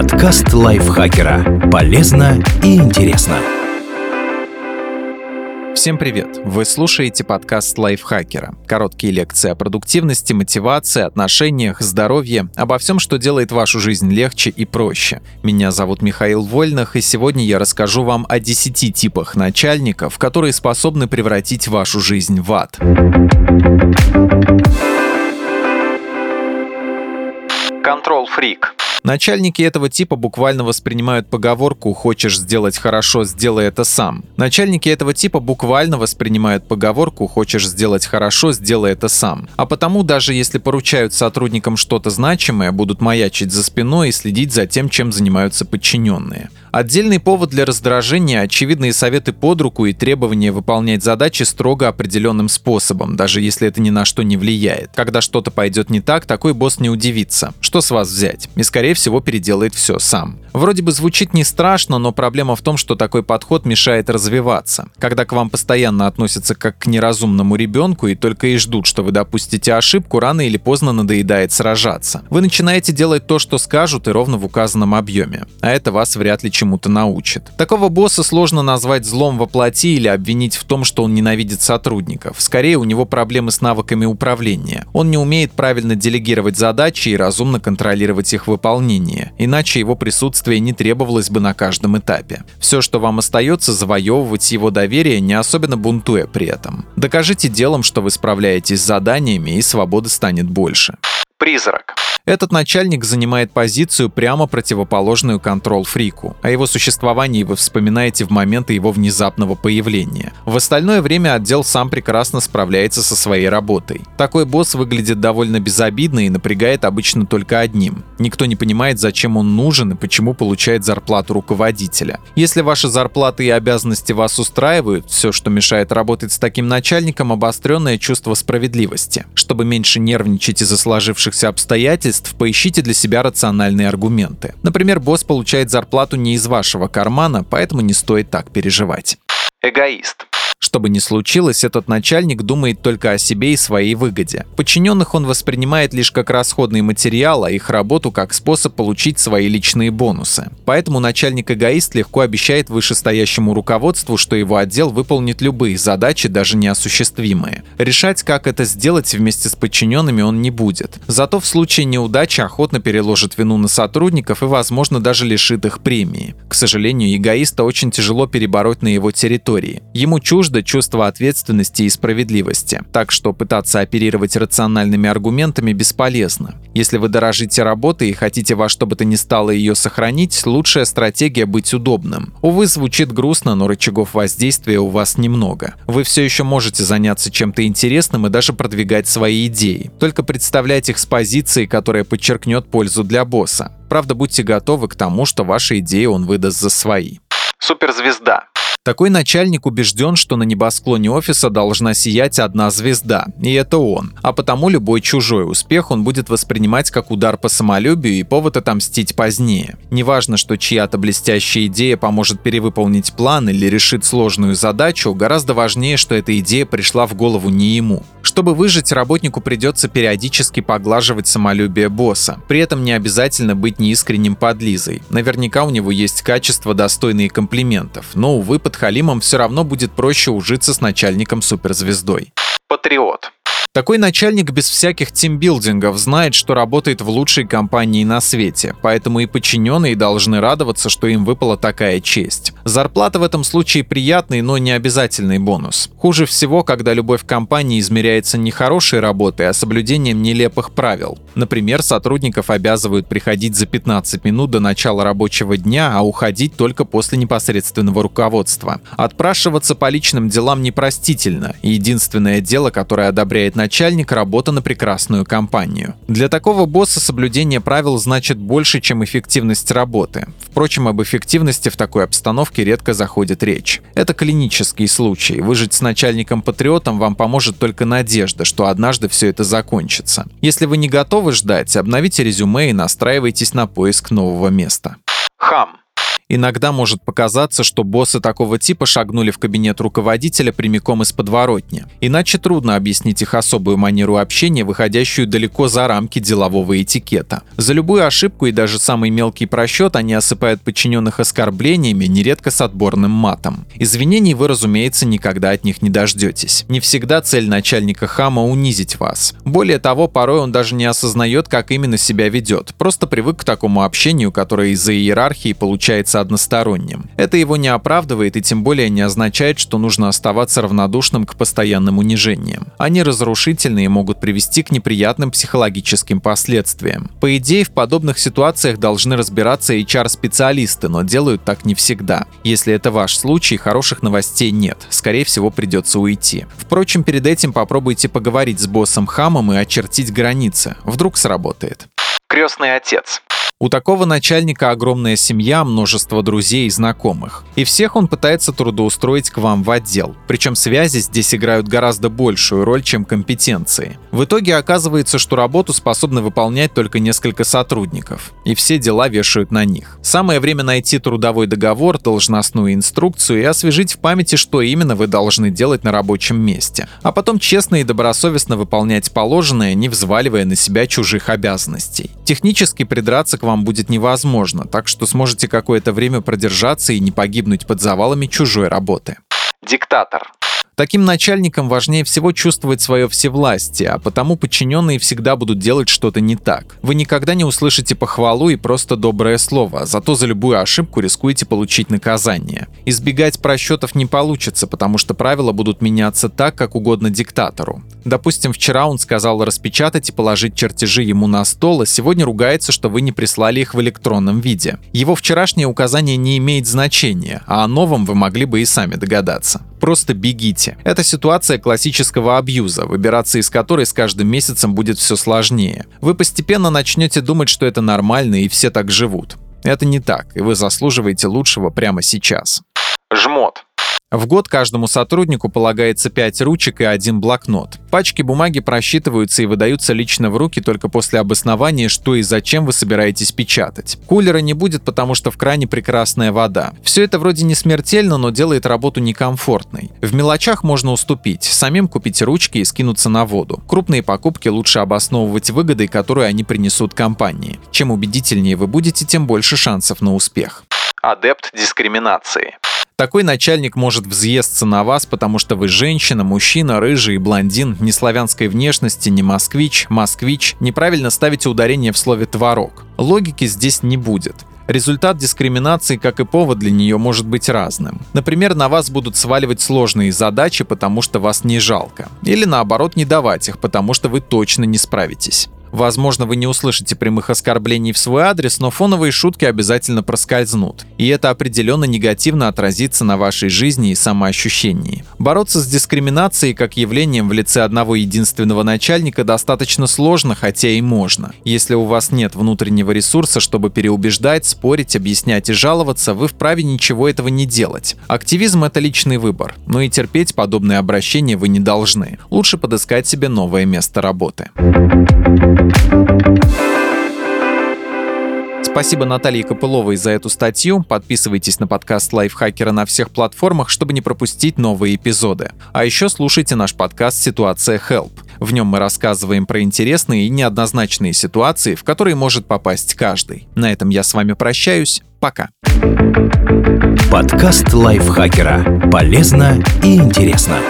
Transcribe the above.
Подкаст лайфхакера. Полезно и интересно. Всем привет! Вы слушаете подкаст лайфхакера. Короткие лекции о продуктивности, мотивации, отношениях, здоровье, обо всем, что делает вашу жизнь легче и проще. Меня зовут Михаил Вольных, и сегодня я расскажу вам о 10 типах начальников, которые способны превратить вашу жизнь в ад. Контрол-фрик. Начальники этого типа буквально воспринимают поговорку «хочешь сделать хорошо, сделай это сам». Начальники этого типа буквально воспринимают поговорку «хочешь сделать хорошо, сделай это сам». А потому даже если поручают сотрудникам что-то значимое, будут маячить за спиной и следить за тем, чем занимаются подчиненные. Отдельный повод для раздражения – очевидные советы под руку и требования выполнять задачи строго определенным способом, даже если это ни на что не влияет. Когда что-то пойдет не так, такой босс не удивится. Что с вас взять? И скорее всего переделает все сам. Вроде бы звучит не страшно, но проблема в том, что такой подход мешает развиваться. Когда к вам постоянно относятся как к неразумному ребенку и только и ждут, что вы допустите ошибку, рано или поздно надоедает сражаться. Вы начинаете делать то, что скажут, и ровно в указанном объеме. А это вас вряд ли чему-то научит. Такого босса сложно назвать злом во плоти или обвинить в том, что он ненавидит сотрудников. Скорее, у него проблемы с навыками управления. Он не умеет правильно делегировать задачи и разумно контролировать их выполнение, иначе его присутствие не требовалось бы на каждом этапе. Все, что вам остается, завоевывать его доверие, не особенно бунтуя при этом. Докажите делом, что вы справляетесь с заданиями, и свободы станет больше. Призрак. Этот начальник занимает позицию прямо противоположную контрол-фрику. О его существовании вы вспоминаете в моменты его внезапного появления. В остальное время отдел сам прекрасно справляется со своей работой. Такой босс выглядит довольно безобидно и напрягает обычно только одним. Никто не понимает, зачем он нужен и почему получает зарплату руководителя. Если ваши зарплаты и обязанности вас устраивают, все, что мешает работать с таким начальником, обостренное чувство справедливости. Чтобы меньше нервничать из-за сложившихся обстоятельств, обстоятельств поищите для себя рациональные аргументы. Например, босс получает зарплату не из вашего кармана, поэтому не стоит так переживать. Эгоист. Что бы ни случилось, этот начальник думает только о себе и своей выгоде. Подчиненных он воспринимает лишь как расходный материал, а их работу как способ получить свои личные бонусы. Поэтому начальник-эгоист легко обещает вышестоящему руководству, что его отдел выполнит любые задачи, даже неосуществимые. Решать, как это сделать вместе с подчиненными он не будет. Зато в случае неудачи охотно переложит вину на сотрудников и, возможно, даже лишит их премии. К сожалению, эгоиста очень тяжело перебороть на его территории. Ему чуждо чуждо чувство ответственности и справедливости, так что пытаться оперировать рациональными аргументами бесполезно. Если вы дорожите работой и хотите во что бы то ни стало ее сохранить, лучшая стратегия быть удобным. Увы, звучит грустно, но рычагов воздействия у вас немного. Вы все еще можете заняться чем-то интересным и даже продвигать свои идеи. Только представлять их с позиции, которая подчеркнет пользу для босса. Правда, будьте готовы к тому, что ваши идеи он выдаст за свои. Суперзвезда. Такой начальник убежден, что на небосклоне офиса должна сиять одна звезда, и это он. А потому любой чужой успех он будет воспринимать как удар по самолюбию и повод отомстить позднее. Неважно, что чья-то блестящая идея поможет перевыполнить план или решит сложную задачу, гораздо важнее, что эта идея пришла в голову не ему. Чтобы выжить, работнику придется периодически поглаживать самолюбие босса. При этом не обязательно быть неискренним подлизой. Наверняка у него есть качества, достойные комплиментов, но, увы, подхалимам все равно будет проще ужиться с начальником суперзвездой. Патриот. Такой начальник без всяких тимбилдингов знает, что работает в лучшей компании на свете, поэтому и подчиненные должны радоваться, что им выпала такая честь. Зарплата в этом случае приятный, но не обязательный бонус. Хуже всего, когда любовь компании измеряется не хорошей работой, а соблюдением нелепых правил. Например, сотрудников обязывают приходить за 15 минут до начала рабочего дня, а уходить только после непосредственного руководства. Отпрашиваться по личным делам непростительно, единственное дело, которое одобряет начальник, начальник работа на прекрасную компанию. Для такого босса соблюдение правил значит больше, чем эффективность работы. Впрочем, об эффективности в такой обстановке редко заходит речь. Это клинический случай. Выжить с начальником-патриотом вам поможет только надежда, что однажды все это закончится. Если вы не готовы ждать, обновите резюме и настраивайтесь на поиск нового места. Хам. Иногда может показаться, что боссы такого типа шагнули в кабинет руководителя прямиком из подворотни. Иначе трудно объяснить их особую манеру общения, выходящую далеко за рамки делового этикета. За любую ошибку и даже самый мелкий просчет они осыпают подчиненных оскорблениями, нередко с отборным матом. Извинений вы, разумеется, никогда от них не дождетесь. Не всегда цель начальника хама унизить вас. Более того, порой он даже не осознает, как именно себя ведет. Просто привык к такому общению, которое из-за иерархии получается односторонним. Это его не оправдывает и тем более не означает, что нужно оставаться равнодушным к постоянным унижениям. Они разрушительны и могут привести к неприятным психологическим последствиям. По идее, в подобных ситуациях должны разбираться HR-специалисты, но делают так не всегда. Если это ваш случай, хороших новостей нет. Скорее всего, придется уйти. Впрочем, перед этим попробуйте поговорить с боссом Хамом и очертить границы. Вдруг сработает. Крестный отец. У такого начальника огромная семья, множество друзей и знакомых. И всех он пытается трудоустроить к вам в отдел. Причем связи здесь играют гораздо большую роль, чем компетенции. В итоге оказывается, что работу способны выполнять только несколько сотрудников. И все дела вешают на них. Самое время найти трудовой договор, должностную инструкцию и освежить в памяти, что именно вы должны делать на рабочем месте. А потом честно и добросовестно выполнять положенное, не взваливая на себя чужих обязанностей. Технически придраться к вам будет невозможно, так что сможете какое-то время продержаться и не погибнуть под завалами чужой работы. Диктатор. Таким начальникам важнее всего чувствовать свое всевластие, а потому подчиненные всегда будут делать что-то не так. Вы никогда не услышите похвалу и просто доброе слово, зато за любую ошибку рискуете получить наказание. Избегать просчетов не получится, потому что правила будут меняться так, как угодно диктатору. Допустим, вчера он сказал распечатать и положить чертежи ему на стол, а сегодня ругается, что вы не прислали их в электронном виде. Его вчерашнее указание не имеет значения, а о новом вы могли бы и сами догадаться. Просто бегите. Это ситуация классического абьюза, выбираться из которой с каждым месяцем будет все сложнее. Вы постепенно начнете думать, что это нормально и все так живут. Это не так, и вы заслуживаете лучшего прямо сейчас. Жмот. В год каждому сотруднику полагается 5 ручек и один блокнот. Пачки бумаги просчитываются и выдаются лично в руки только после обоснования, что и зачем вы собираетесь печатать. Кулера не будет, потому что в кране прекрасная вода. Все это вроде не смертельно, но делает работу некомфортной. В мелочах можно уступить, самим купить ручки и скинуться на воду. Крупные покупки лучше обосновывать выгодой, которую они принесут компании. Чем убедительнее вы будете, тем больше шансов на успех. Адепт дискриминации. Такой начальник может взъесться на вас, потому что вы женщина, мужчина, рыжий блондин, не славянской внешности, не москвич, москвич, неправильно ставите ударение в слове «творог». Логики здесь не будет. Результат дискриминации, как и повод для нее, может быть разным. Например, на вас будут сваливать сложные задачи, потому что вас не жалко. Или наоборот, не давать их, потому что вы точно не справитесь. Возможно, вы не услышите прямых оскорблений в свой адрес, но фоновые шутки обязательно проскользнут. И это определенно негативно отразится на вашей жизни и самоощущении. Бороться с дискриминацией как явлением в лице одного единственного начальника достаточно сложно, хотя и можно. Если у вас нет внутреннего ресурса, чтобы переубеждать, спорить, объяснять и жаловаться, вы вправе ничего этого не делать. Активизм — это личный выбор, но и терпеть подобные обращения вы не должны. Лучше подыскать себе новое место работы. Спасибо Наталье Копыловой за эту статью. Подписывайтесь на подкаст Лайфхакера на всех платформах, чтобы не пропустить новые эпизоды. А еще слушайте наш подкаст «Ситуация Help». В нем мы рассказываем про интересные и неоднозначные ситуации, в которые может попасть каждый. На этом я с вами прощаюсь. Пока. Подкаст Лайфхакера. Полезно и интересно.